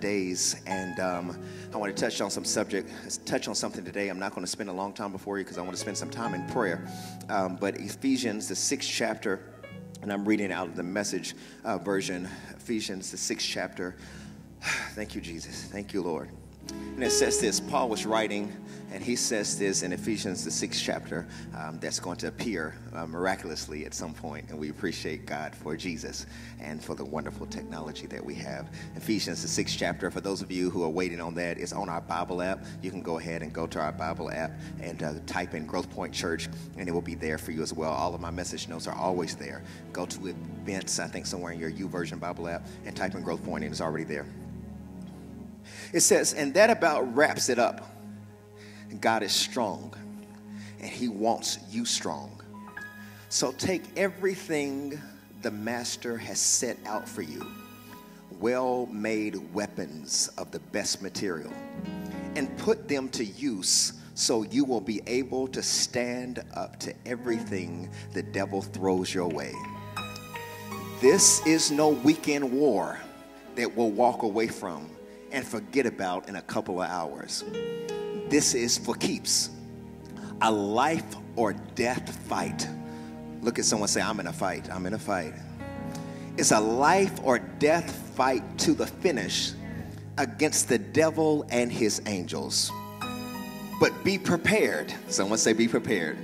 days and um, i want to touch on some subject touch on something today. I'm not going to spend a long time before you because i want to spend some time in prayer. Um, but ephesians the sixth chapter and i'm reading out of the message uh, version. Ephesians the sixth chapter. Thank you jesus. Thank you lord and it says this Paul was writing, and he says this in Ephesians, the sixth chapter, um, that's going to appear uh, miraculously at some point. And we appreciate God for Jesus and for the wonderful technology that we have. Ephesians, the sixth chapter, for those of you who are waiting on that, is on our Bible app. You can go ahead and go to our Bible app and uh, type in Growth Point Church, and it will be there for you as well. All of my message notes are always there. Go to events, I think somewhere in your YouVersion Bible app, and type in Growth Point, and it's already there. It says, and that about wraps it up. God is strong, and He wants you strong. So take everything the Master has set out for you well made weapons of the best material and put them to use so you will be able to stand up to everything the devil throws your way. This is no weekend war that we'll walk away from and forget about in a couple of hours. This is for keeps a life or death fight. Look at someone say, I'm in a fight. I'm in a fight. It's a life or death fight to the finish against the devil and his angels. But be prepared. Someone say, be prepared.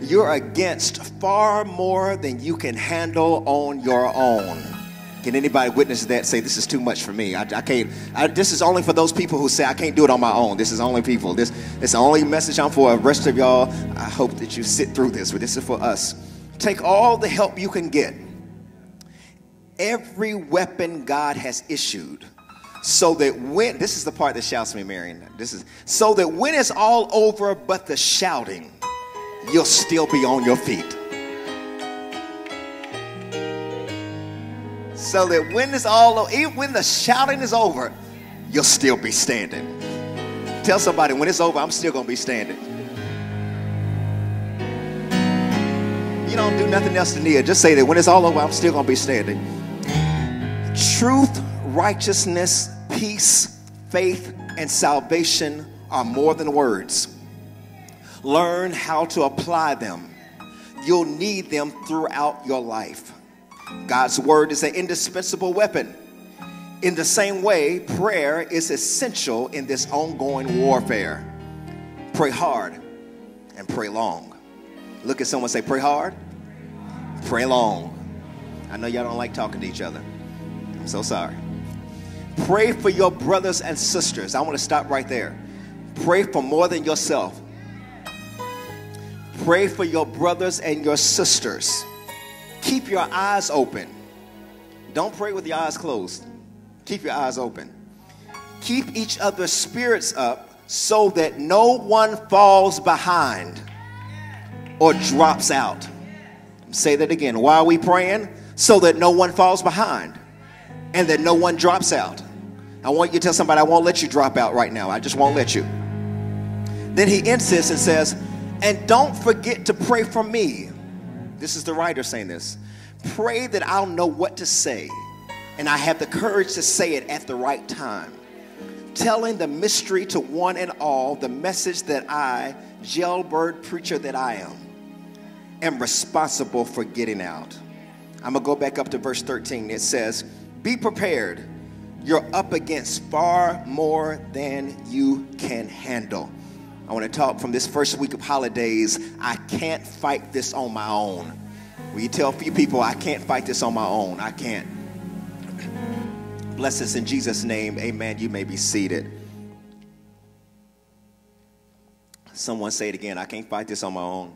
You're against far more than you can handle on your own. Can anybody witness that? Say, this is too much for me. I, I can't. I, this is only for those people who say I can't do it on my own. This is only people. This it's the only message I'm for. The rest of y'all, I hope that you sit through this, but this is for us. Take all the help you can get. Every weapon God has issued, so that when this is the part that shouts me, Marion. This is so that when it's all over, but the shouting, you'll still be on your feet. So that when it's all even when the shouting is over, you'll still be standing. Tell somebody when it's over, I'm still gonna be standing. You don't do nothing else to Nia. Just say that when it's all over, I'm still gonna be standing. Truth, righteousness, peace, faith, and salvation are more than words. Learn how to apply them. You'll need them throughout your life. God's word is an indispensable weapon. In the same way, prayer is essential in this ongoing warfare. Pray hard and pray long. Look at someone say, Pray hard, pray long. I know y'all don't like talking to each other. I'm so sorry. Pray for your brothers and sisters. I want to stop right there. Pray for more than yourself. Pray for your brothers and your sisters keep your eyes open. Don't pray with your eyes closed. Keep your eyes open. Keep each other's spirits up so that no one falls behind or drops out. Say that again. Why are we praying? So that no one falls behind and that no one drops out. I want you to tell somebody, I won't let you drop out right now. I just won't let you. Then he insists and says, and don't forget to pray for me this is the writer saying this. Pray that I'll know what to say and I have the courage to say it at the right time. Telling the mystery to one and all, the message that I, jailbird preacher that I am, am responsible for getting out. I'm going to go back up to verse 13. It says, Be prepared. You're up against far more than you can handle. I want to talk from this first week of holidays. I can't fight this on my own. Will you tell a few people, I can't fight this on my own? I can't. Bless us in Jesus' name. Amen. You may be seated. Someone say it again. I can't fight this on my own.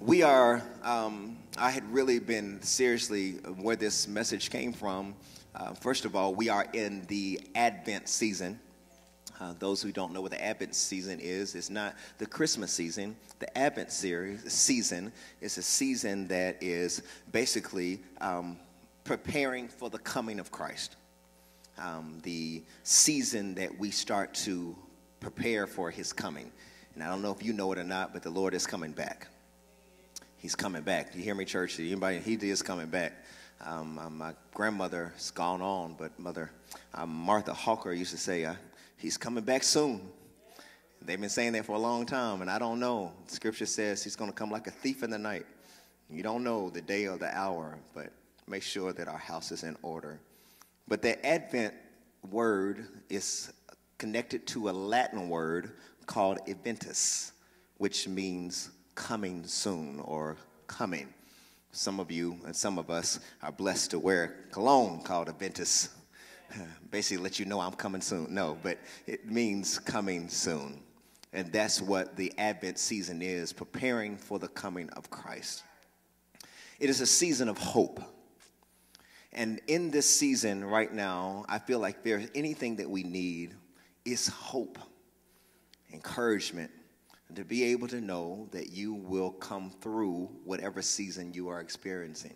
We are, um, I had really been seriously where this message came from uh, first of all, we are in the Advent season. Uh, those who don't know what the Advent season is, it's not the Christmas season. The Advent series season is a season that is basically um, preparing for the coming of Christ. Um, the season that we start to prepare for His coming. And I don't know if you know it or not, but the Lord is coming back. He's coming back. Do you hear me, church? Anybody? He is coming back. Um, uh, my grandmother's gone on, but Mother um, Martha Hawker used to say, uh, He's coming back soon. They've been saying that for a long time, and I don't know. Scripture says He's going to come like a thief in the night. You don't know the day or the hour, but make sure that our house is in order. But the Advent word is connected to a Latin word called eventus, which means coming soon or coming. Some of you and some of us are blessed to wear cologne called Aventus. Basically, let you know I'm coming soon. No, but it means coming soon. And that's what the Advent season is preparing for the coming of Christ. It is a season of hope. And in this season right now, I feel like there's anything that we need is hope, encouragement, to be able to know that you will come through whatever season you are experiencing.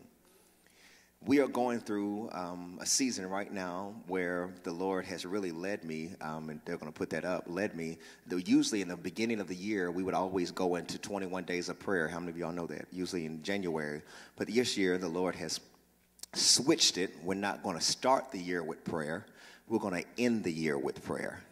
We are going through um, a season right now where the Lord has really led me, um, and they're going to put that up, led me. Though usually in the beginning of the year, we would always go into 21 days of prayer. How many of y'all know that? Usually in January. But this year, the Lord has switched it. We're not going to start the year with prayer, we're going to end the year with prayer.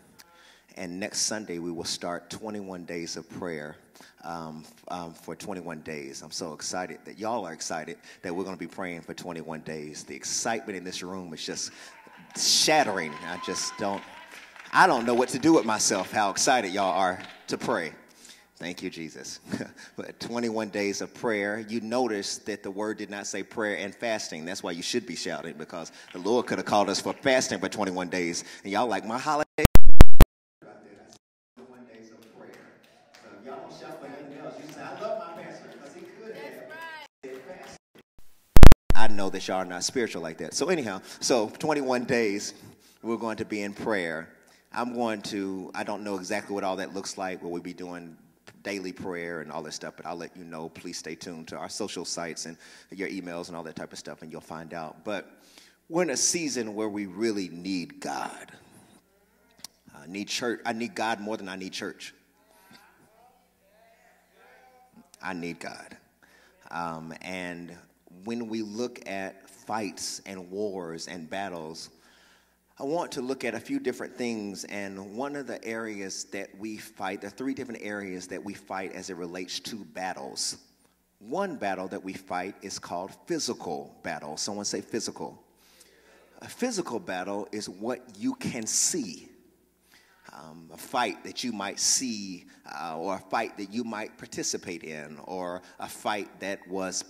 And next Sunday, we will start 21 days of prayer um, um, for 21 days. I'm so excited that y'all are excited that we're going to be praying for 21 days. The excitement in this room is just shattering. I just don't, I don't know what to do with myself, how excited y'all are to pray. Thank you, Jesus. but 21 days of prayer, you notice that the word did not say prayer and fasting. That's why you should be shouting because the Lord could have called us for fasting for 21 days. And y'all like, my holiday I know that y'all are not spiritual like that. So, anyhow, so 21 days, we're going to be in prayer. I'm going to, I don't know exactly what all that looks like. Will we'll be doing daily prayer and all that stuff? But I'll let you know. Please stay tuned to our social sites and your emails and all that type of stuff, and you'll find out. But we're in a season where we really need God. I need church. I need God more than I need church. I need God. Um, and when we look at fights and wars and battles, I want to look at a few different things. And one of the areas that we fight, the three different areas that we fight as it relates to battles. One battle that we fight is called physical battle. Someone say physical. A physical battle is what you can see um, a fight that you might see uh, or a fight that you might participate in or a fight that was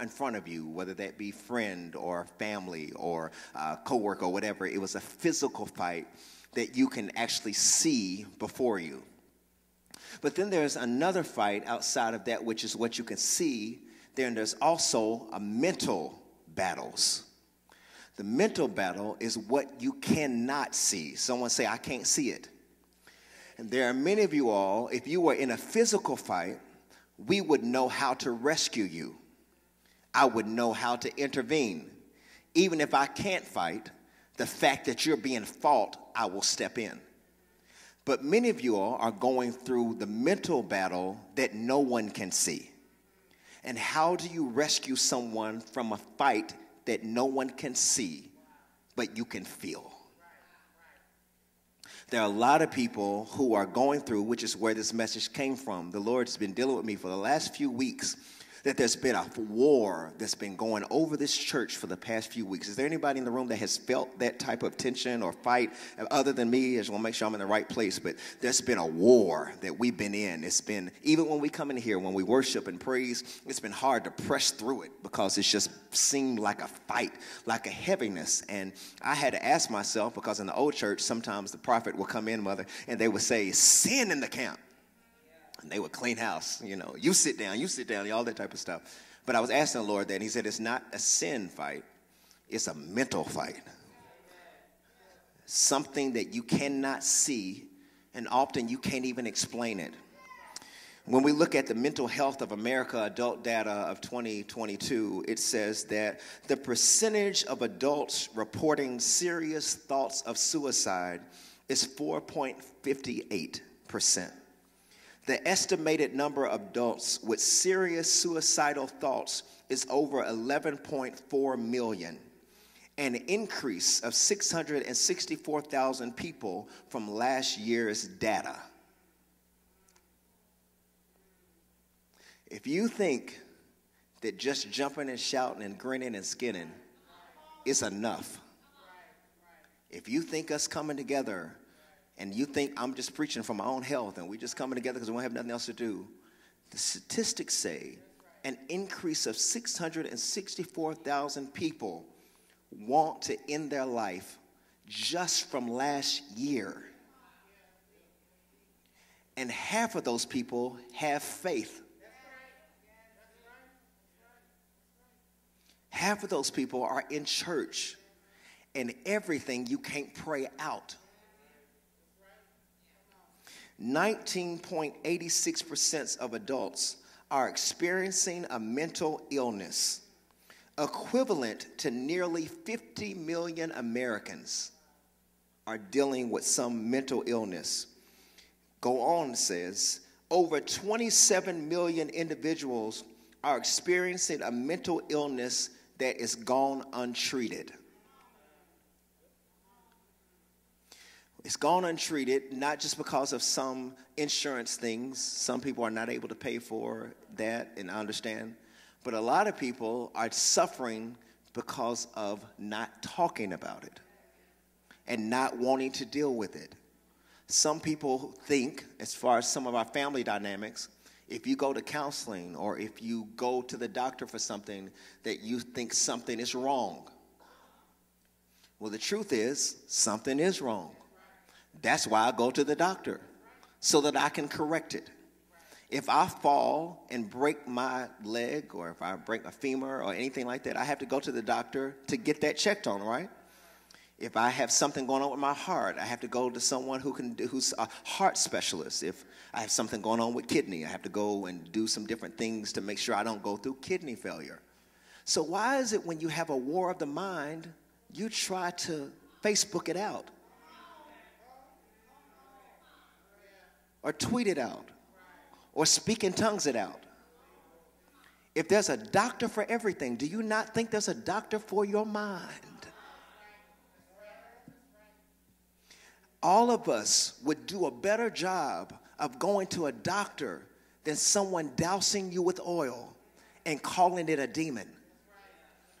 in front of you, whether that be friend or family or uh, coworker or whatever. It was a physical fight that you can actually see before you. But then there's another fight outside of that, which is what you can see. Then there's also a mental battles. The mental battle is what you cannot see. Someone say, I can't see it. And there are many of you all, if you were in a physical fight, we would know how to rescue you. I would know how to intervene. Even if I can't fight, the fact that you're being fought, I will step in. But many of you all are going through the mental battle that no one can see. And how do you rescue someone from a fight that no one can see, but you can feel? There are a lot of people who are going through, which is where this message came from. The Lord's been dealing with me for the last few weeks that there's been a war that's been going over this church for the past few weeks. Is there anybody in the room that has felt that type of tension or fight other than me? I just want to make sure I'm in the right place. But there's been a war that we've been in. It's been, even when we come in here, when we worship and praise, it's been hard to press through it because it's just seemed like a fight, like a heaviness. And I had to ask myself because in the old church, sometimes the prophet would come in, mother, and they would say, Sin in the camp and they would clean house, you know, you sit down, you sit down, all that type of stuff. But I was asking the Lord that, and He said, it's not a sin fight, it's a mental fight. Something that you cannot see, and often you can't even explain it. When we look at the mental health of America adult data of 2022, it says that the percentage of adults reporting serious thoughts of suicide is 4.58 percent. The estimated number of adults with serious suicidal thoughts is over 11.4 million, an increase of 664,000 people from last year's data. If you think that just jumping and shouting and grinning and skinning is enough, if you think us coming together and you think I'm just preaching for my own health and we're just coming together because we don't have nothing else to do, the statistics say an increase of 664,000 people want to end their life just from last year. And half of those people have faith. Half of those people are in church, and everything you can't pray out. 19.86% of adults are experiencing a mental illness, equivalent to nearly 50 million Americans are dealing with some mental illness. Go on, says, over 27 million individuals are experiencing a mental illness that is gone untreated. It's gone untreated, not just because of some insurance things. Some people are not able to pay for that, and I understand. But a lot of people are suffering because of not talking about it and not wanting to deal with it. Some people think, as far as some of our family dynamics, if you go to counseling or if you go to the doctor for something, that you think something is wrong. Well, the truth is, something is wrong. That's why I go to the doctor, so that I can correct it. If I fall and break my leg, or if I break a femur or anything like that, I have to go to the doctor to get that checked on, right? If I have something going on with my heart, I have to go to someone who can do, who's a heart specialist. If I have something going on with kidney, I have to go and do some different things to make sure I don't go through kidney failure. So why is it when you have a war of the mind, you try to Facebook it out? Or tweet it out? Or speak in tongues it out? If there's a doctor for everything, do you not think there's a doctor for your mind? all of us would do a better job of going to a doctor than someone dousing you with oil and calling it a demon.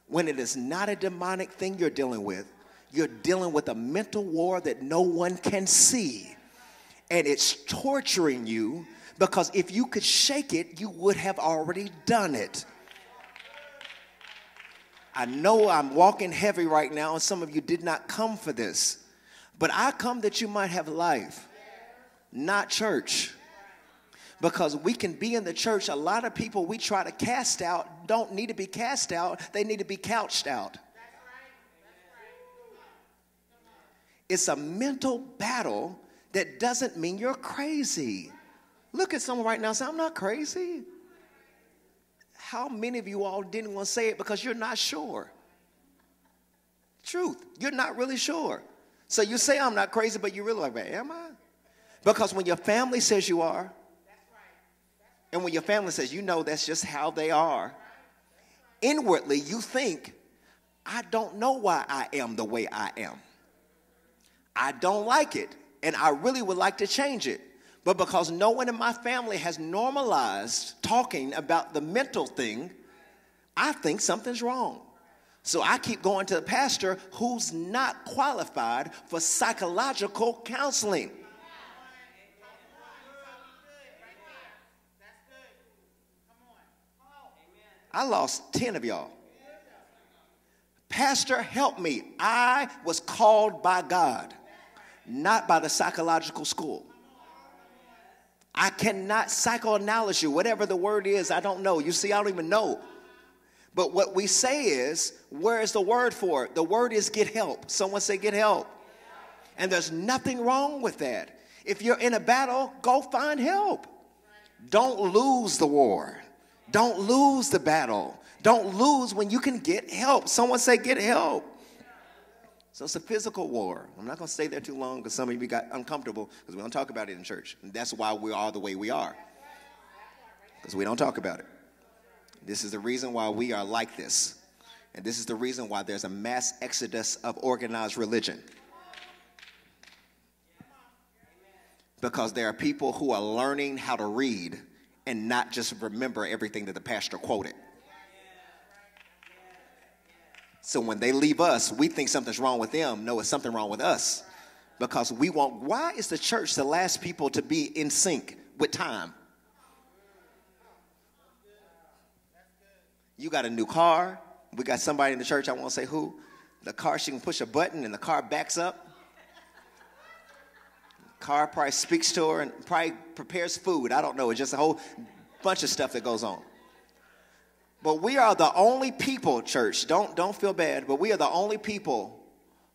When it is not a demonic thing you're dealing with, you're dealing with a mental war that no one can see. And it's torturing you because if you could shake it, you would have already done it. I know I'm walking heavy right now, and some of you did not come for this. But I come that you might have life, not church. Because we can be in the church, a lot of people we try to cast out don't need to be cast out, they need to be couched out. It's a mental battle that doesn't mean you're crazy. Look at someone right now and say, I'm not crazy. How many of you all didn't want to say it because you're not sure? Truth, you're not really sure. So you say I'm not crazy, but you really like, am I? Because when your family says you are, and when your family says you know that's just how they are, inwardly you think, I don't know why I am the way I am. I don't like it, and I really would like to change it. But because no one in my family has normalized talking about the mental thing, I think something's wrong. So I keep going to the pastor who's not qualified for psychological counseling. I lost 10 of y'all. Pastor, help me. I was called by God, not by the psychological school. I cannot psychoanalyze you, whatever the word is, I don't know. You see, I don't even know but what we say is, where is the word for it? The word is get help. Someone say get help. And there's nothing wrong with that. If you're in a battle, go find help. Don't lose the war. Don't lose the battle. Don't lose when you can get help. Someone say get help. So it's a physical war. I'm not going to stay there too long because some of you got uncomfortable because we don't talk about it in church. And that's why we are the way we are. Because we don't talk about it. This is the reason why we are like this. And this is the reason why there's a mass exodus of organized religion. Because there are people who are learning how to read and not just remember everything that the pastor quoted. So when they leave us, we think something's wrong with them. No, it's something wrong with us. Because we want, why is the church the last people to be in sync with time? You got a new car. We got somebody in the church, I won't say who. The car, she can push a button and the car backs up. Car probably speaks to her and probably prepares food. I don't know. It's just a whole bunch of stuff that goes on. But we are the only people, church, don't, don't feel bad, but we are the only people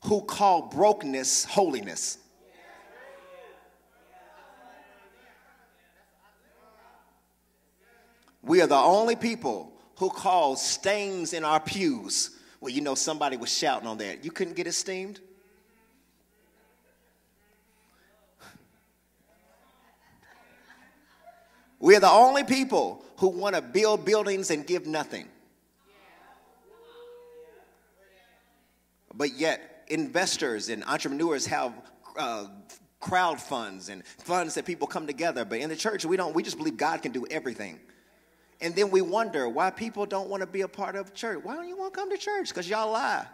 who call brokenness holiness. We are the only people who call stains in our pews. Well, you know, somebody was shouting on that. You couldn't get esteemed? We're the only people who want to build buildings and give nothing. But yet, investors and entrepreneurs have uh, crowd funds and funds that people come together. But in the church, we don't. We just believe God can do everything. And then we wonder why people don't want to be a part of church. Why don't you want to come to church? Because y'all lie.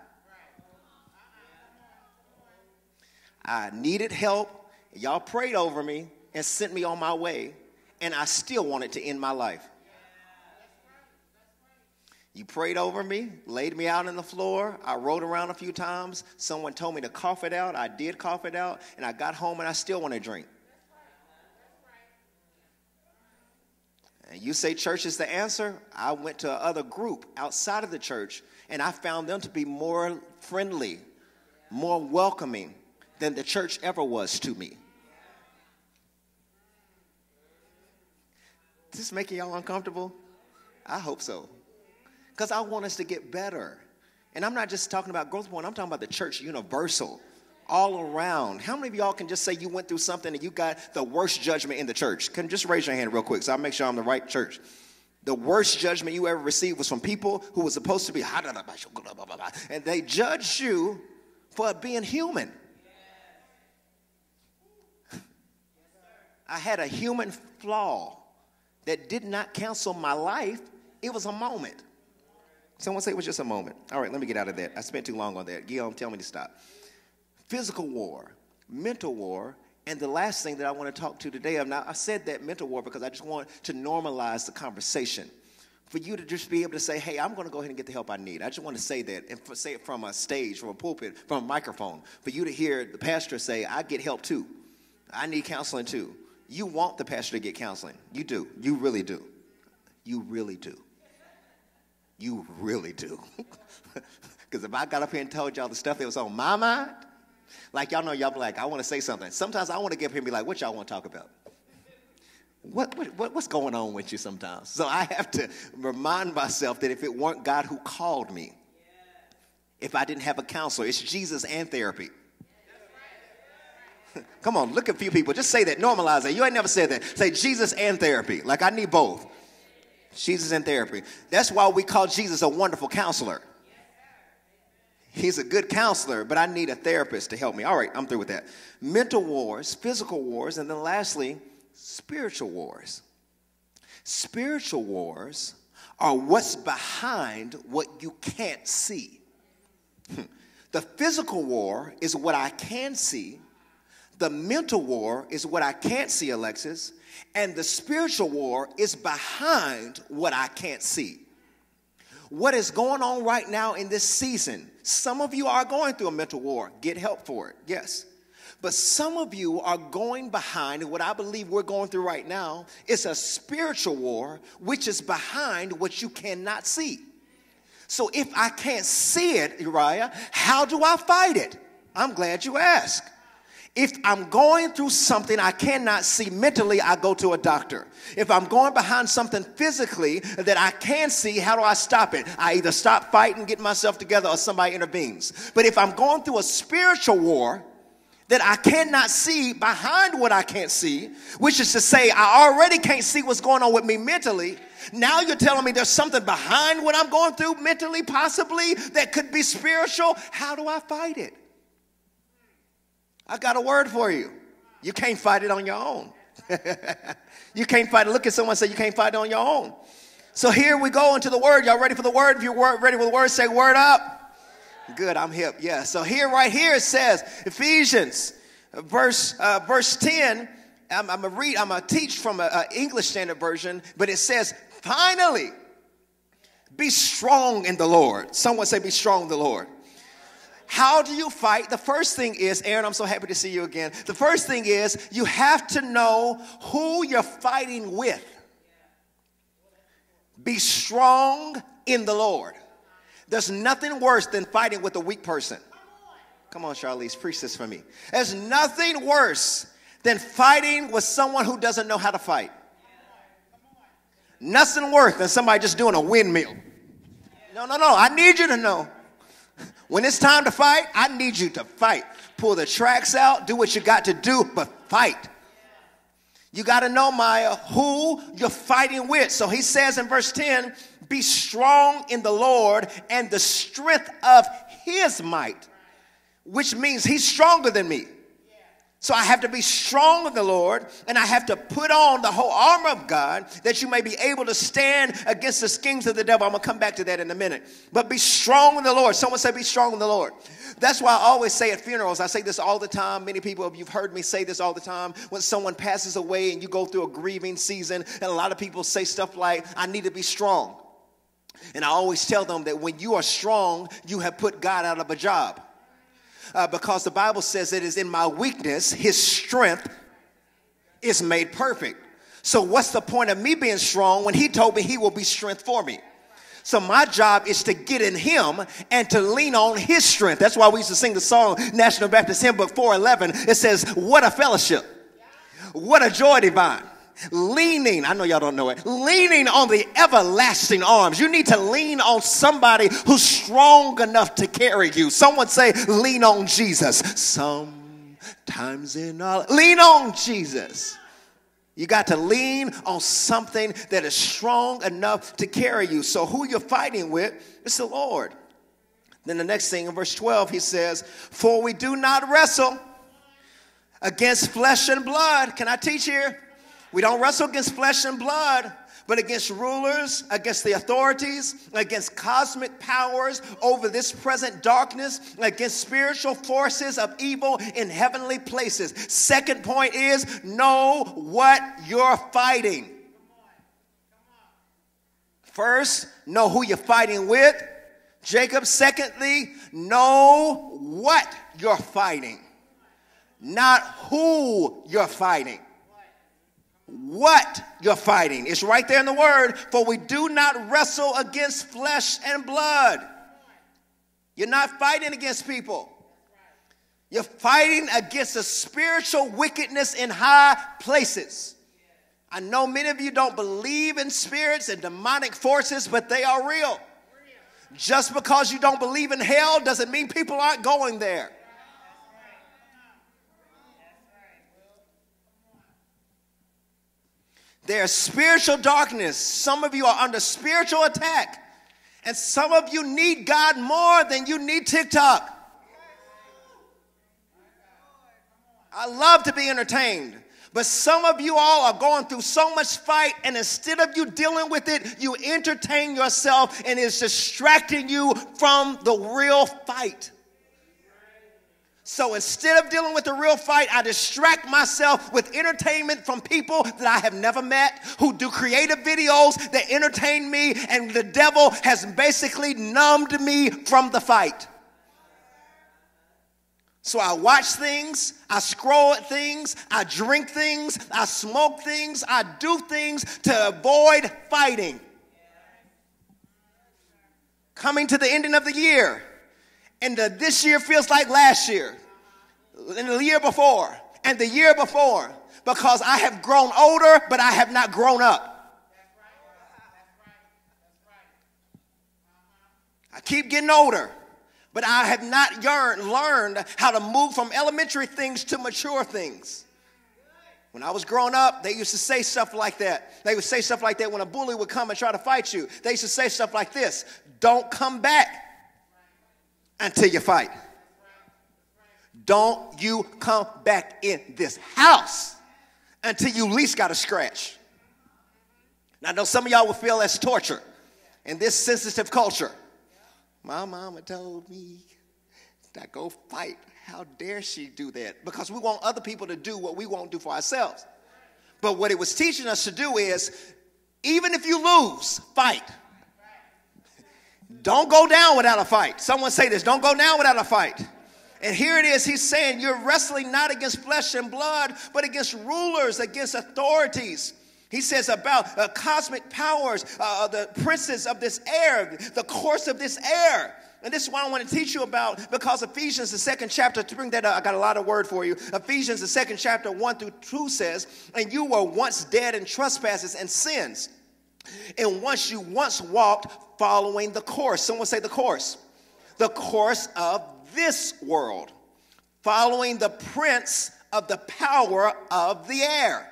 I needed help. Y'all prayed over me and sent me on my way and I still wanted to end my life. You prayed over me, laid me out on the floor. I rolled around a few times. Someone told me to cough it out. I did cough it out, and I got home and I still want to drink. And you say church is the answer? I went to another group outside of the church, and I found them to be more friendly, more welcoming than the church ever was to me. Is this making y'all uncomfortable? I hope so. Because I want us to get better. And I'm not just talking about growth point, I'm talking about the church universal, all around. How many of y'all can just say you went through something and you got the worst judgment in the church? Can just raise your hand real quick so I'll make sure I'm the right church. The worst judgment you ever received was from people who were supposed to be, and they judged you for being human. I had a human flaw that did not cancel my life. It was a moment. Someone say it was just a moment. All right, let me get out of that. I spent too long on that. Guillaume, tell me to stop. Physical war, mental war, and the last thing that I want to talk to today, I'm not, I said that mental war because I just want to normalize the conversation. For you to just be able to say, hey, I'm going to go ahead and get the help I need. I just want to say that and say it from a stage, from a pulpit, from a microphone. For you to hear the pastor say, I get help too. I need counseling too. You want the pastor to get counseling. You do. You really do. You really do. You really do. Because if I got up here and told y'all the stuff that was on my mind, like y'all know, y'all be like, I want to say something. Sometimes I want to get up here and be like, what y'all want to talk about? What, what, what's going on with you sometimes? So I have to remind myself that if it weren't God who called me, if I didn't have a counselor, it's Jesus and therapy. Come on, look at a few people. Just say that. Normalize that. You ain't never said that. Say Jesus and therapy. Like I need both. Jesus in therapy. That's why we call Jesus a wonderful counselor. He's a good counselor, but I need a therapist to help me. All right, I'm through with that. Mental wars, physical wars, and then lastly, spiritual wars. Spiritual wars are what's behind what you can't see. Hmm. The physical war is what I can see, the mental war is what I can't see, Alexis, and the spiritual war is behind what I can't see. What is going on right now in this season? Some of you are going through a mental war. Get help for it, yes. But some of you are going behind what I believe we're going through right now. It's a spiritual war, which is behind what you cannot see. So if I can't see it, Uriah, how do I fight it? I'm glad you asked. If I'm going through something I cannot see mentally, I go to a doctor. If I'm going behind something physically that I can see, how do I stop it? I either stop fighting, get myself together, or somebody intervenes. But if I'm going through a spiritual war, that I cannot see behind what I can't see, which is to say, I already can't see what's going on with me mentally. Now you're telling me there's something behind what I'm going through mentally, possibly, that could be spiritual. How do I fight it? I got a word for you. You can't fight it on your own. you can't fight it. Look at someone and say, You can't fight it on your own. So here we go into the word. Y'all ready for the word? If you're ready for the word, say word up. Good, I'm hip. Yeah. So here, right here, it says Ephesians, verse uh, verse 10. I'm, I'm gonna read. I'm gonna teach from an English Standard Version, but it says, "Finally, be strong in the Lord." Someone say, "Be strong in the Lord." How do you fight? The first thing is, Aaron, I'm so happy to see you again. The first thing is you have to know who you're fighting with. Be strong in the Lord. There's nothing worse than fighting with a weak person. Come on, Charlize, preach this for me. There's nothing worse than fighting with someone who doesn't know how to fight. Nothing worse than somebody just doing a windmill. No, no, no. I need you to know. When it's time to fight, I need you to fight. Pull the tracks out, do what you got to do, but fight. You got to know, Maya, who you're fighting with. So he says in verse 10 be strong in the Lord and the strength of his might, which means he's stronger than me. So I have to be strong in the Lord and I have to put on the whole armor of God that you may be able to stand against the schemes of the devil. I'm going to come back to that in a minute. But be strong in the Lord. Someone say, be strong in the Lord. That's why I always say at funerals, I say this all the time. Many people, you've heard me say this all the time. When someone passes away and you go through a grieving season, and a lot of people say stuff like, I need to be strong. And I always tell them that when you are strong, you have put God out of a job uh, because the Bible says it is in my weakness, his strength is made perfect. So, what's the point of me being strong when he told me he will be strength for me? So my job is to get in him and to lean on his strength. That's why we used to sing the song National Baptist Hymn Book 411. It says, What a fellowship. What a joy divine leaning, I know y'all don't know it, leaning on the everlasting arms. You need to lean on somebody who's strong enough to carry you. Someone say, lean on Jesus. Sometimes in all, lean on Jesus. You got to lean on something that is strong enough to carry you. So, who you're fighting with is the Lord. Then, the next thing in verse 12, he says, For we do not wrestle against flesh and blood. Can I teach here? We don't wrestle against flesh and blood, but against rulers, against the authorities, against cosmic powers over this present darkness, against spiritual forces of evil in heavenly places. Second point is know what you're fighting. First, know who you're fighting with. Jacob, secondly, know what you're fighting, not who you're fighting what you're fighting. It's right there in the word. For we do not wrestle against flesh and blood. You're not fighting against people. You're fighting against the spiritual wickedness in high places. I know many of you don't believe in spirits and demonic forces, but they are real. Just because you don't believe in hell doesn't mean people aren't going there. There's spiritual darkness. Some of you are under spiritual attack. And some of you need God more than you need TikTok. I love to be entertained. But some of you all are going through so much fight, and instead of you dealing with it, you entertain yourself, and it's distracting you from the real fight. So instead of dealing with the real fight, I distract myself with entertainment from people that I have never met who do creative videos that entertain me, and the devil has basically numbed me from the fight. So I watch things, I scroll at things, I drink things, I smoke things, I do things to avoid fighting. Coming to the ending of the year and the, this year feels like last year. and the year before, and the year before, because I have grown older, but I have not grown up. I keep getting older, but I have not learned how to move from elementary things to mature things. When I was growing up, they used to say stuff like that. They would say stuff like that when a bully would come and try to fight you. They used to say stuff like this Don't come back until you fight. Don't you come back in this house until you least got a scratch. Now, I know some of y'all will feel that's torture in this sensitive culture. My mama told me to go fight. How dare she do that? Because we want other people to do what we won't do for ourselves. But what it was teaching us to do is even if you lose, fight. Don't go down without a fight. Someone say this don't go down without a fight. And here it is, he's saying, You're wrestling not against flesh and blood, but against rulers, against authorities. He says about uh, cosmic powers, uh, the princes of this air, the course of this air. And this is what I want to teach you about because Ephesians, the second chapter, to bring that up, I got a lot of word for you. Ephesians, the second chapter, 1 through 2 says, And you were once dead in trespasses and sins. And once you once walked following the course. Someone say the course. The course of this world, following the prince of the power of the air.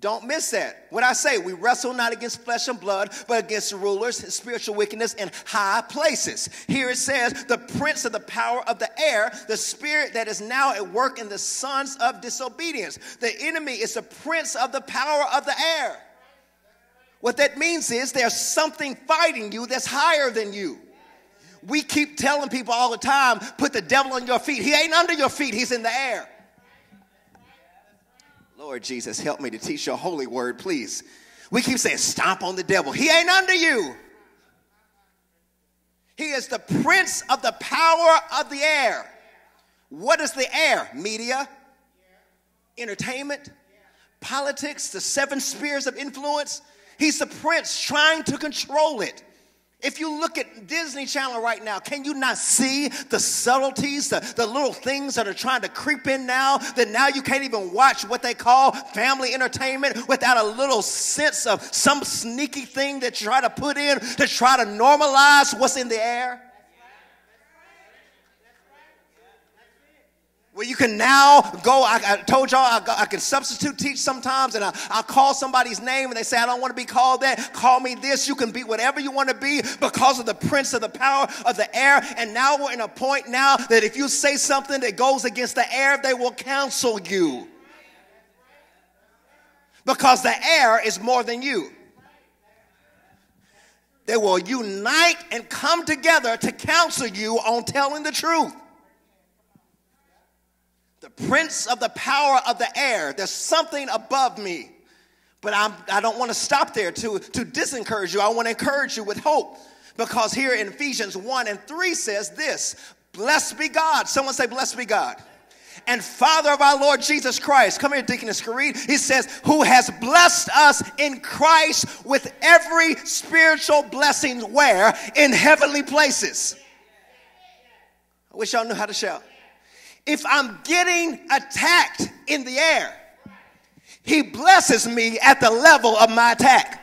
Don't miss that. What I say, we wrestle not against flesh and blood, but against rulers spiritual wickedness in high places. Here it says, the prince of the power of the air, the spirit that is now at work in the sons of disobedience. The enemy is the prince of the power of the air. What that means is there's something fighting you that's higher than you. We keep telling people all the time, put the devil on your feet. He ain't under your feet, he's in the air. Lord Jesus, help me to teach your holy word, please. We keep saying, stomp on the devil. He ain't under you. He is the prince of the power of the air. What is the air? Media, entertainment, politics, the seven spheres of influence. He's the prince trying to control it. If you look at Disney Channel right now, can you not see the subtleties, the, the little things that are trying to creep in now? That now you can't even watch what they call family entertainment without a little sense of some sneaky thing that you try to put in to try to normalize what's in the air? Where you can now go, I, I told y'all I, I, can substitute teach sometimes, and I, I call somebody's name and they say, I don't want to be called that. Call me this. You can be whatever you want to be because of the prince of the power of the air. And now we're in a point now that if you say something that goes against the air, they will counsel you. Because the air is more than you. They will unite and come together to counsel you on telling the truth prince of the power of the air. There's something above me. But I'm, I don't want to stop there to, to disencourage you. I want to encourage you with hope. Because here in Ephesians 1 and 3 says this Blessed be God. Someone say, Blessed be God. And Father of our Lord Jesus Christ. Come here, Deaconess Kareed. He says, Who has blessed us in Christ with every spiritual blessing where? In heavenly places. I wish y'all knew how to shout if I'm getting attacked in the air, he blesses me at the level of my attack.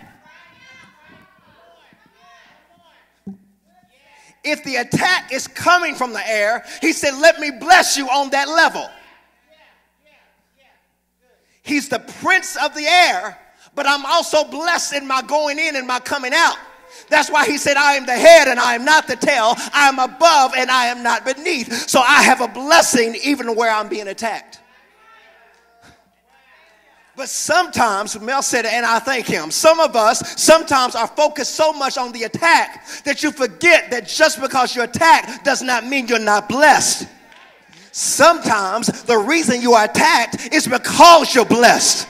If the attack is coming from the air, he said, Let me bless you on that level. He's the prince of the air, but I'm also blessed in my going in and my coming out. That's why he said, I am the head and I am not the tail. I am above and I am not beneath. So I have a blessing even where I'm being attacked. But sometimes, Mel said, and I thank him, some of us sometimes are focused so much on the attack that you forget that just because you're attacked does not mean you're not blessed. Sometimes the reason you are attacked is because you're blessed.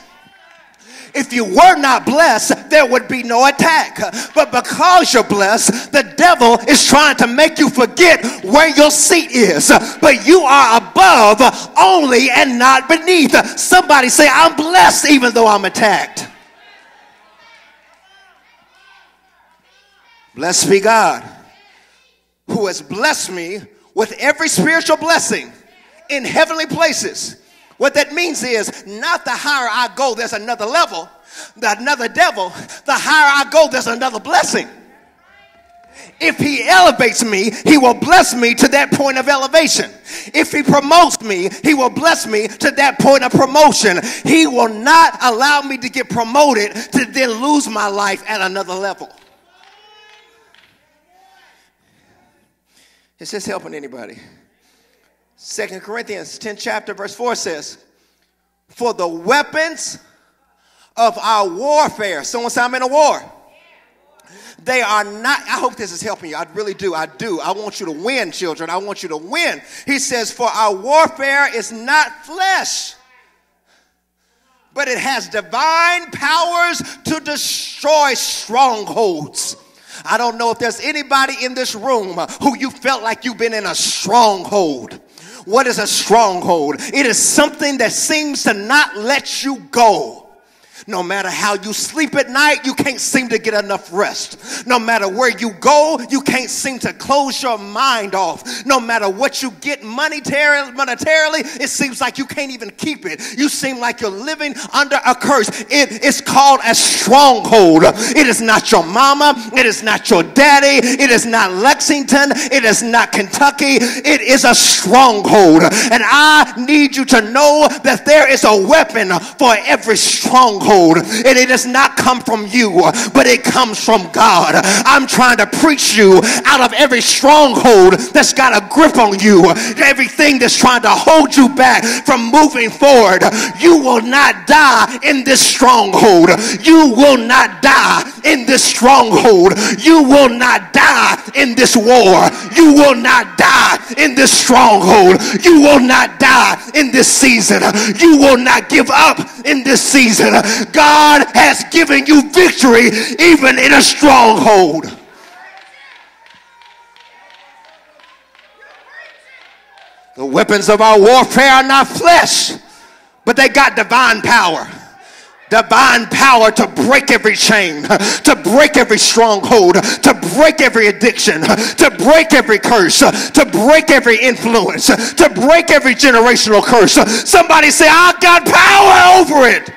If you were not blessed, there would be no attack. But because you're blessed, the devil is trying to make you forget where your seat is. But you are above only and not beneath. Somebody say, I'm blessed even though I'm attacked. Blessed be God who has blessed me with every spiritual blessing in heavenly places. What that means is not the higher I go, there's another level, the another devil, the higher I go, there's another blessing. If he elevates me, he will bless me to that point of elevation. If he promotes me, he will bless me to that point of promotion. He will not allow me to get promoted to then lose my life at another level. Is this helping anybody? Second Corinthians 10 chapter verse 4 says, For the weapons of our warfare. Someone say I'm in a war. They are not, I hope this is helping you. I really do. I do. I want you to win, children. I want you to win. He says, For our warfare is not flesh, but it has divine powers to destroy strongholds. I don't know if there's anybody in this room who you felt like you've been in a stronghold. What is a stronghold? It is something that seems to not let you go. No matter how you sleep at night, you can't seem to get enough rest. No matter where you go, you can't seem to close your mind off. No matter what you get monetarily, monetarily it seems like you can't even keep it. You seem like you're living under a curse. It is called a stronghold. It is not your mama. It is not your daddy. It is not Lexington. It is not Kentucky. It is a stronghold. And I need you to know that there is a weapon for every stronghold and it does not come from you, but it comes from God. I'm trying to preach you out of every stronghold that's got a grip on you, everything that's trying to hold you back from moving forward. You will not die in this stronghold. You will not die in this stronghold. You will not die in this war. You will not die in this stronghold. You will not die in this season. You will not give up in this season. God has given you victory even in a stronghold. The weapons of our warfare are not flesh, but they got divine power divine power to break every chain, to break every stronghold, to break every addiction, to break every curse, to break every influence, to break every generational curse. Somebody say, I've got power over it.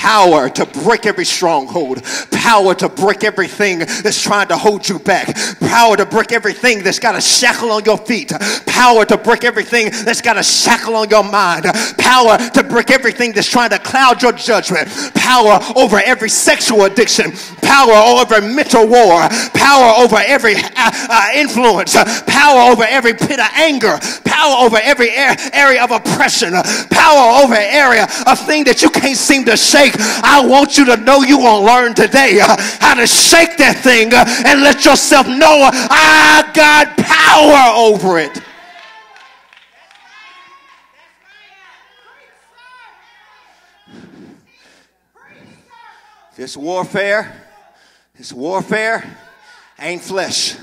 Power to break every stronghold, power to break everything that's trying to hold you back, power to break everything that's got a shackle on your feet, power to break everything that's got a shackle on your mind, power to break everything that's trying to cloud your judgment, power over every sexual addiction, power over mental war, power over every uh, uh, influence, power over every pit of anger, power over every area of oppression, power over area of thing that you can't seem to shake I want you to know you will learn today uh, how to shake that thing uh, and let yourself know uh, I got power over it. This warfare, this warfare ain't flesh.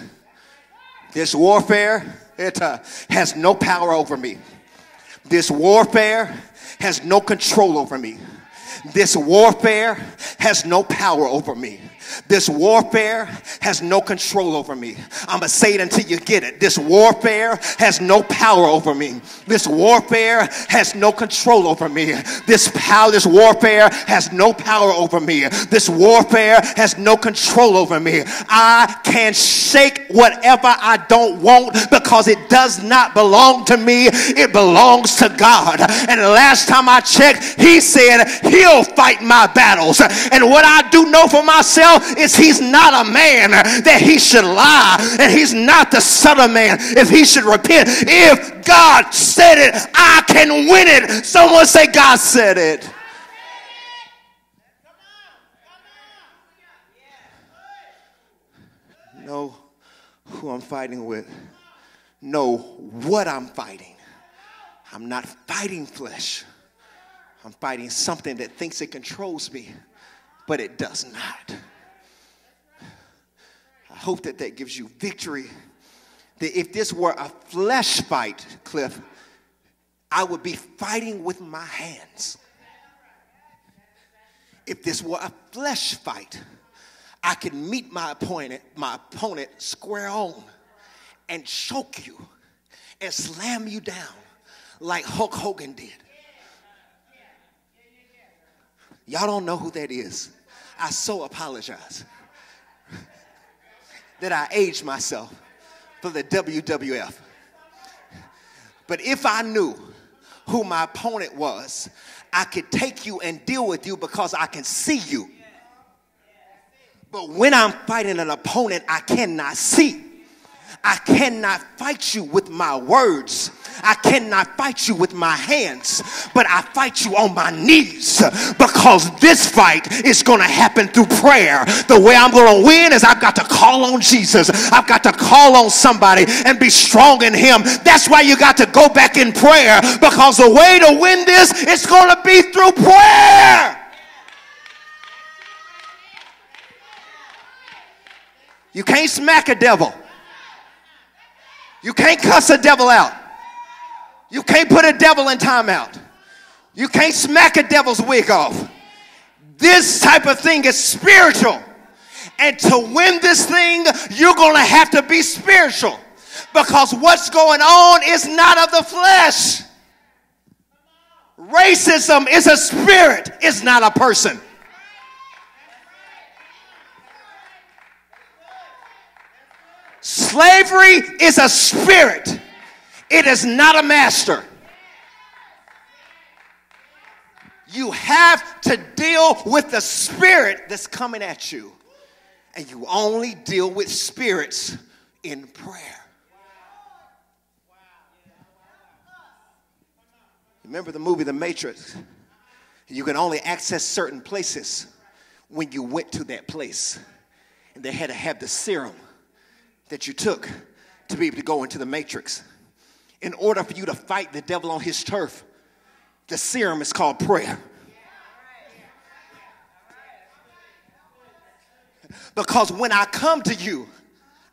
This warfare, it uh, has no power over me. This warfare has no control over me. This warfare has no power over me. This warfare has no control over me. I'm going to say it until you get it. This warfare has no power over me. This warfare has no control over me. This power, this warfare has no power over me. This warfare has no control over me. I can shake whatever I don't want because it does not belong to me. It belongs to God. And the last time I checked, he said he'll fight my battles. And what I do know for myself is he's not a man that he should lie, and he's not the son of man if he should repent. If God said it, I can win it. Someone say, God said it. Know who I'm fighting with, know what I'm fighting. I'm not fighting flesh. I'm fighting something that thinks it controls me, but it does not. I hope that that gives you victory. That if this were a flesh fight, Cliff, I would be fighting with my hands. If this were a flesh fight, I could meet my opponent, my opponent square on and choke you and slam you down like Hulk Hogan did. Y'all don't know who that is. I so apologize that I aged myself for the WWF. But if I knew who my opponent was, I could take you and deal with you because I can see you. But when I'm fighting an opponent I cannot see, I cannot fight you with my words. I cannot fight you with my hands, but I fight you on my knees because this fight is going to happen through prayer. The way I'm going to win is I've got to call on Jesus. I've got to call on somebody and be strong in Him. That's why you got to go back in prayer because the way to win this is going to be through prayer. You can't smack a devil. You can't cuss a devil out. You can't put a devil in timeout. You can't smack a devil's wig off. This type of thing is spiritual. And to win this thing, you're going to have to be spiritual. Because what's going on is not of the flesh. Racism is a spirit, it's not a person. Slavery is a spirit, it is not a master. You have to deal with the spirit that's coming at you. And you only deal with spirits in prayer. Remember the movie The Matrix? You can only access certain places when you went to that place. And they had to have the serum that you took to be able to go into the matrix. In order for you to fight the devil on his turf, the serum is called prayer. Because when I come to you,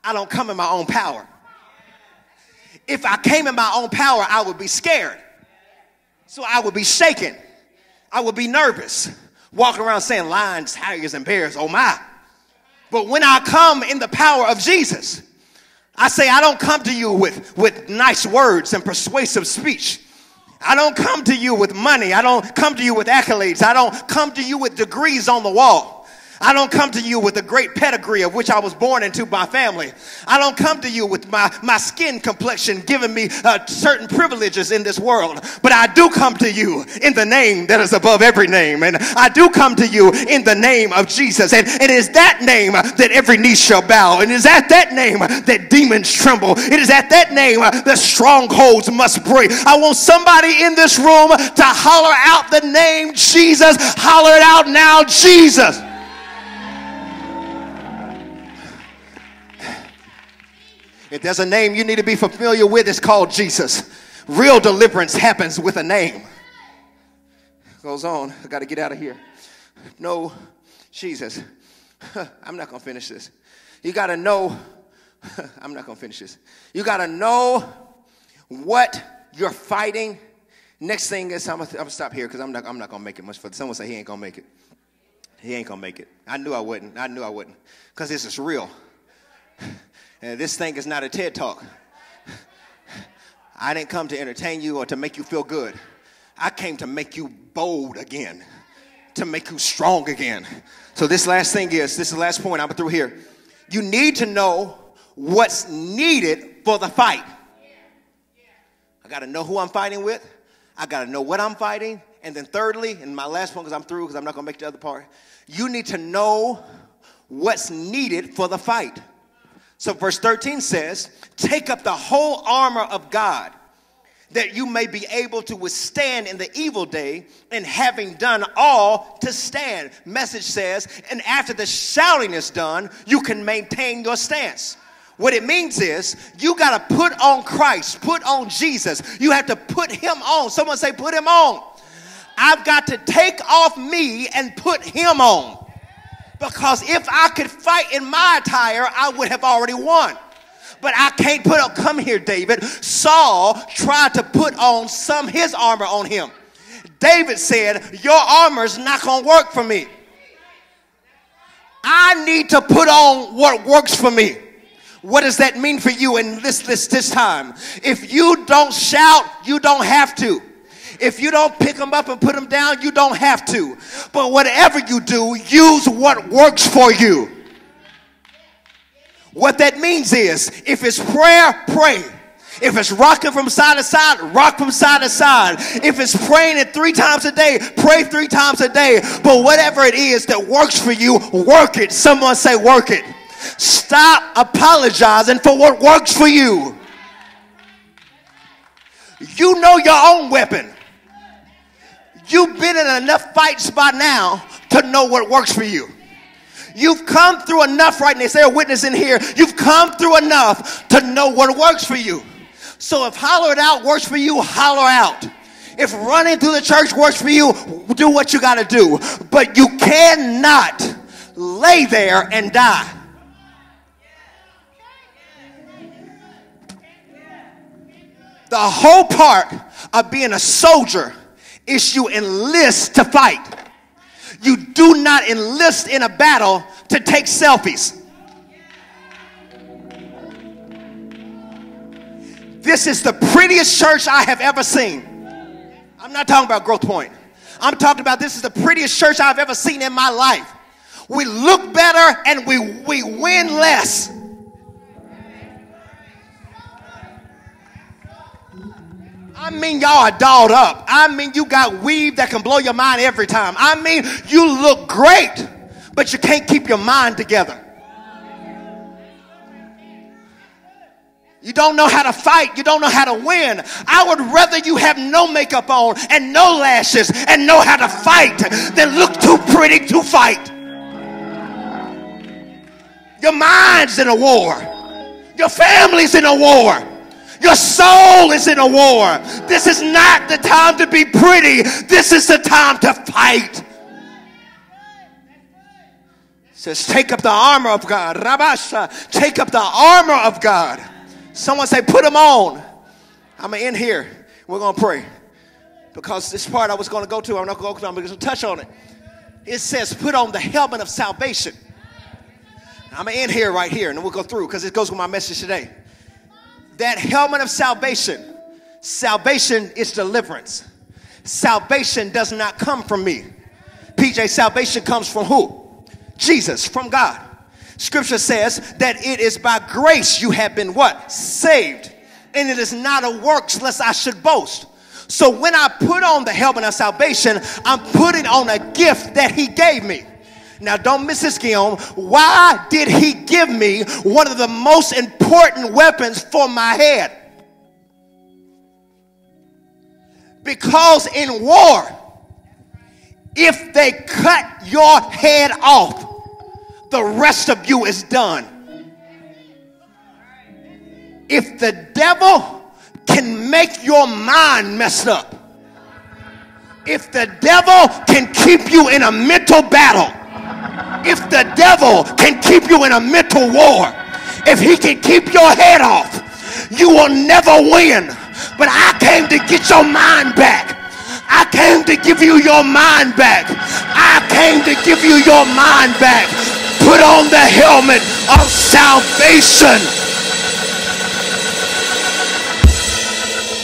I don't come in my own power. If I came in my own power, I would be scared. So I would be shaken. I would be nervous. Walking around saying lions, tigers, and bears, oh my. But when I come in the power of Jesus, I say, I don't come to you with, with nice words and persuasive speech. I don't come to you with money. I don't come to you with accolades. I don't come to you with degrees on the wall. I don't come to you with a great pedigree of which I was born into by family. I don't come to you with my, my skin complexion giving me uh, certain privileges in this world. But I do come to you in the name that is above every name. And I do come to you in the name of Jesus. And it is that name that every knee shall bow. And it is at that name that demons tremble. It is at that name that strongholds must break. I want somebody in this room to holler out the name Jesus. Holler it out now, Jesus. If there's a name you need to be familiar with, it's called Jesus. Real deliverance happens with a name. Goes on. I got to get out of here. No, Jesus. I'm not going to finish this. You got to know. I'm not going to finish this. You got to know what you're fighting. Next thing is, I'm going to stop here because I'm not, I'm not going to make it much further. Someone say he ain't going to make it. He ain't going to make it. I knew I wouldn't. I knew I wouldn't because this is real. And this thing is not a TED talk. I didn't come to entertain you or to make you feel good. I came to make you bold again, to make you strong again. So, this last thing is this is the last point I'm through here. You need to know what's needed for the fight. I got to know who I'm fighting with, I got to know what I'm fighting. And then, thirdly, and my last one, because I'm through, because I'm not going to make the other part, you need to know what's needed for the fight. So, verse 13 says, Take up the whole armor of God, that you may be able to withstand in the evil day, and having done all to stand. Message says, And after the shouting is done, you can maintain your stance. What it means is you got to put on Christ, put on Jesus. You have to put him on. Someone say, Put him on. I've got to take off me and put him on. Because if I could fight in my attire, I would have already won. But I can't put up, come here, David. Saul tried to put on some his armor on him. David said, Your armor's not gonna work for me. I need to put on what works for me. What does that mean for you in this, this, this time? If you don't shout, you don't have to. If you don't pick them up and put them down, you don't have to. But whatever you do, use what works for you. What that means is if it's prayer, pray. If it's rocking from side to side, rock from side to side. If it's praying it three times a day, pray three times a day. But whatever it is that works for you, work it. Someone say, work it. Stop apologizing for what works for you. You know your own weapon. You've been in enough fights by now to know what works for you. You've come through enough, right? And they say a witness in here. You've come through enough to know what works for you. So if holler it out works for you, holler out. If running through the church works for you, do what you got to do. But you cannot lay there and die. The whole part of being a soldier is you enlist to fight. You do not enlist in a battle to take selfies. This is the prettiest church I have ever seen. I'm not talking about Growth Point. I'm talking about this is the prettiest church I've ever seen in my life. We look better and we, we win less. I mean, y'all are dolled up. I mean, you got weave that can blow your mind every time. I mean, you look great, but you can't keep your mind together. You don't know how to fight. You don't know how to win. I would rather you have no makeup on and no lashes and know how to fight than look too pretty to fight. Your mind's in a war. Your family's in a war. Your soul is in a war. This is not the time to be pretty. This is the time to fight. It says, take up the armor of God. Rabasha, take up the armor of God. Someone say, put them on. I'm going to end here. We're going to pray. Because this part I was going to go to, I'm not going to go to, I'm going to touch on it. It says, put on the helmet of salvation. I'm going to end here, right here, and then we'll go through because it goes with my message today. That helmet of salvation, salvation is deliverance. Salvation does not come from me. PJ, salvation comes from who? Jesus, from God. Scripture says that it is by grace you have been what? Saved. And it is not a works lest I should boast. So when I put on the helmet of salvation, I'm putting on a gift that he gave me. Now, don't miss this, Guillaume. Why did he give me one of the most important weapons for my head? Because in war, if they cut your head off, the rest of you is done. If the devil can make your mind messed up, if the devil can keep you in a mental battle, if the devil can keep you in a mental war, if he can keep your head off, you will never win. But I came to get your mind back. I came to give you your mind back. I came to give you your mind back. Put on the helmet of salvation.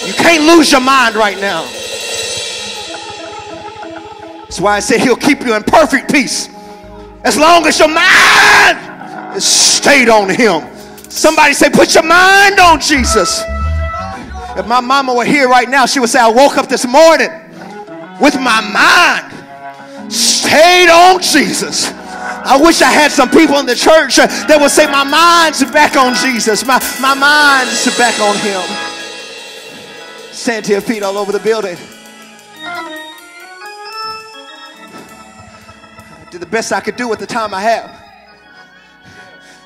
You can't lose your mind right now. That's why I said he'll keep you in perfect peace. As long as your mind is stayed on him. Somebody say, put your mind on Jesus. If my mama were here right now, she would say, I woke up this morning with my mind stayed on Jesus. I wish I had some people in the church that would say, My mind's back on Jesus. My, my mind's back on Him. Stand to your feet all over the building. Did the best I could do with the time I have.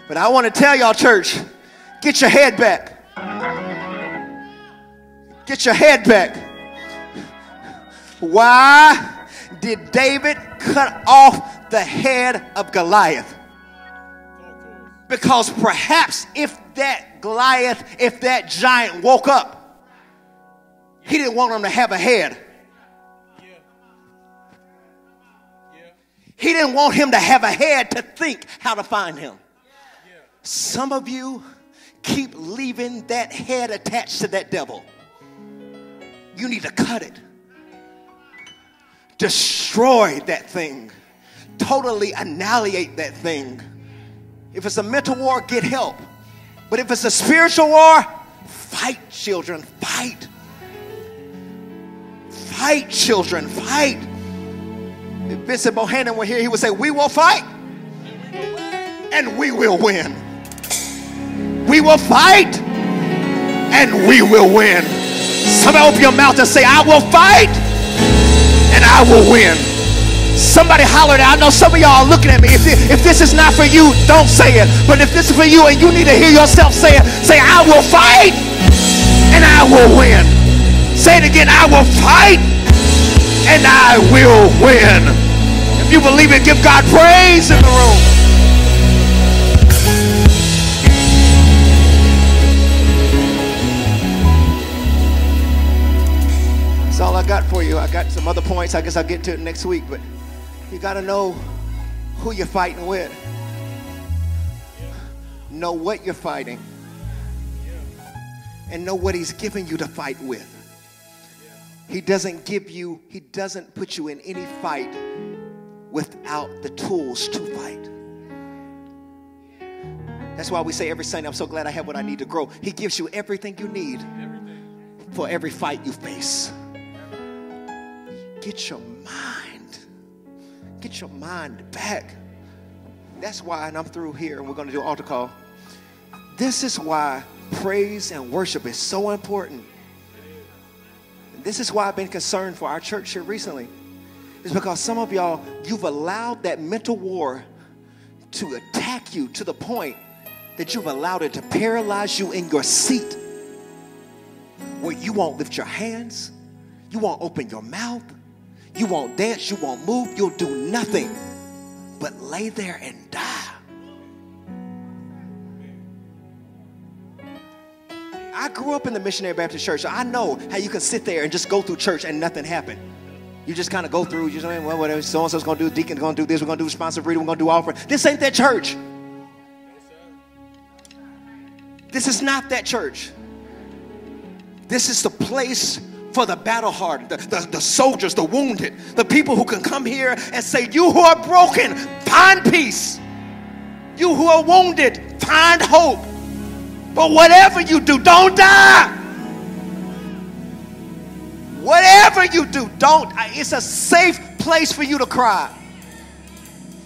But I want to tell y'all, church, get your head back. Get your head back. Why did David cut off the head of Goliath. Because perhaps if that Goliath, if that giant woke up, he didn't want him to have a head. He didn't want him to have a head to think how to find him. Some of you keep leaving that head attached to that devil. You need to cut it, destroy that thing, totally annihilate that thing. If it's a mental war, get help. But if it's a spiritual war, fight, children, fight. Fight, children, fight. If Vincent Bohannon were here, he would say, We will fight and we will win. We will fight and we will win. Somebody open your mouth and say, I will fight and I will win. Somebody hollered out. I know some of y'all are looking at me. If, if this is not for you, don't say it. But if this is for you and you need to hear yourself say it, say, I will fight and I will win. Say it again. I will fight and I will win. If you believe it, give God praise in the room. That's all I got for you. I got some other points. I guess I'll get to it next week. But you got to know who you're fighting with, know what you're fighting, and know what He's giving you to fight with. He doesn't give you, He doesn't put you in any fight without the tools to fight. That's why we say every Sunday, I'm so glad I have what I need to grow. He gives you everything you need for every fight you face. Get your mind, get your mind back. That's why, and I'm through here, and we're going to do altar call. This is why praise and worship is so important. This is why I've been concerned for our church here recently. Is because some of y'all, you've allowed that mental war to attack you to the point that you've allowed it to paralyze you in your seat where you won't lift your hands, you won't open your mouth, you won't dance, you won't move, you'll do nothing but lay there and die. I grew up in the Missionary Baptist Church, so I know how you can sit there and just go through church and nothing happen. You just kind of go through, you know, well, whatever, so and so's gonna do, deacon's gonna do this, we're gonna do responsive reading, we're gonna do offering. This ain't that church. This is not that church. This is the place for the battle hardened, the, the, the, soldiers, the wounded, the people who can come here and say, You who are broken, find peace. You who are wounded, find hope. But whatever you do, don't die. Whatever you do, don't. It's a safe place for you to cry.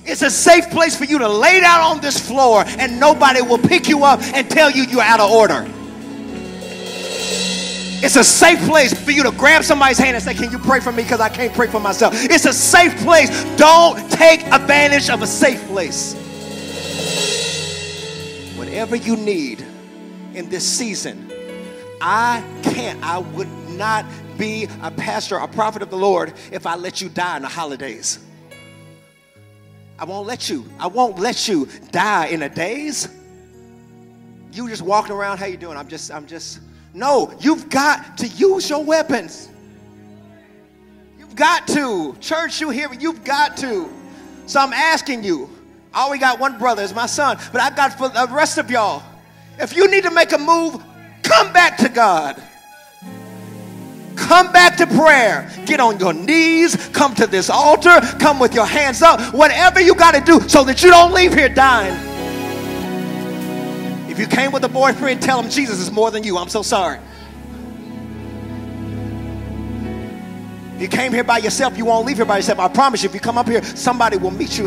It's a safe place for you to lay down on this floor and nobody will pick you up and tell you you're out of order. It's a safe place for you to grab somebody's hand and say, Can you pray for me? Because I can't pray for myself. It's a safe place. Don't take advantage of a safe place. Whatever you need in this season, I can't, I would not be a pastor, a prophet of the Lord if I let you die in the holidays. I won't let you. I won't let you die in the days. You just walking around, how you doing? I'm just, I'm just, no, you've got to use your weapons. You've got to. Church, you hear me? You've got to. So I'm asking you. I only got one brother, it's my son, but I got for the rest of y'all. If you need to make a move, come back to God. Come back to prayer. Get on your knees. Come to this altar. Come with your hands up. Whatever you got to do so that you don't leave here dying. If you came with a boyfriend, tell him Jesus is more than you. I'm so sorry. If you came here by yourself, you won't leave here by yourself. I promise you, if you come up here, somebody will meet you.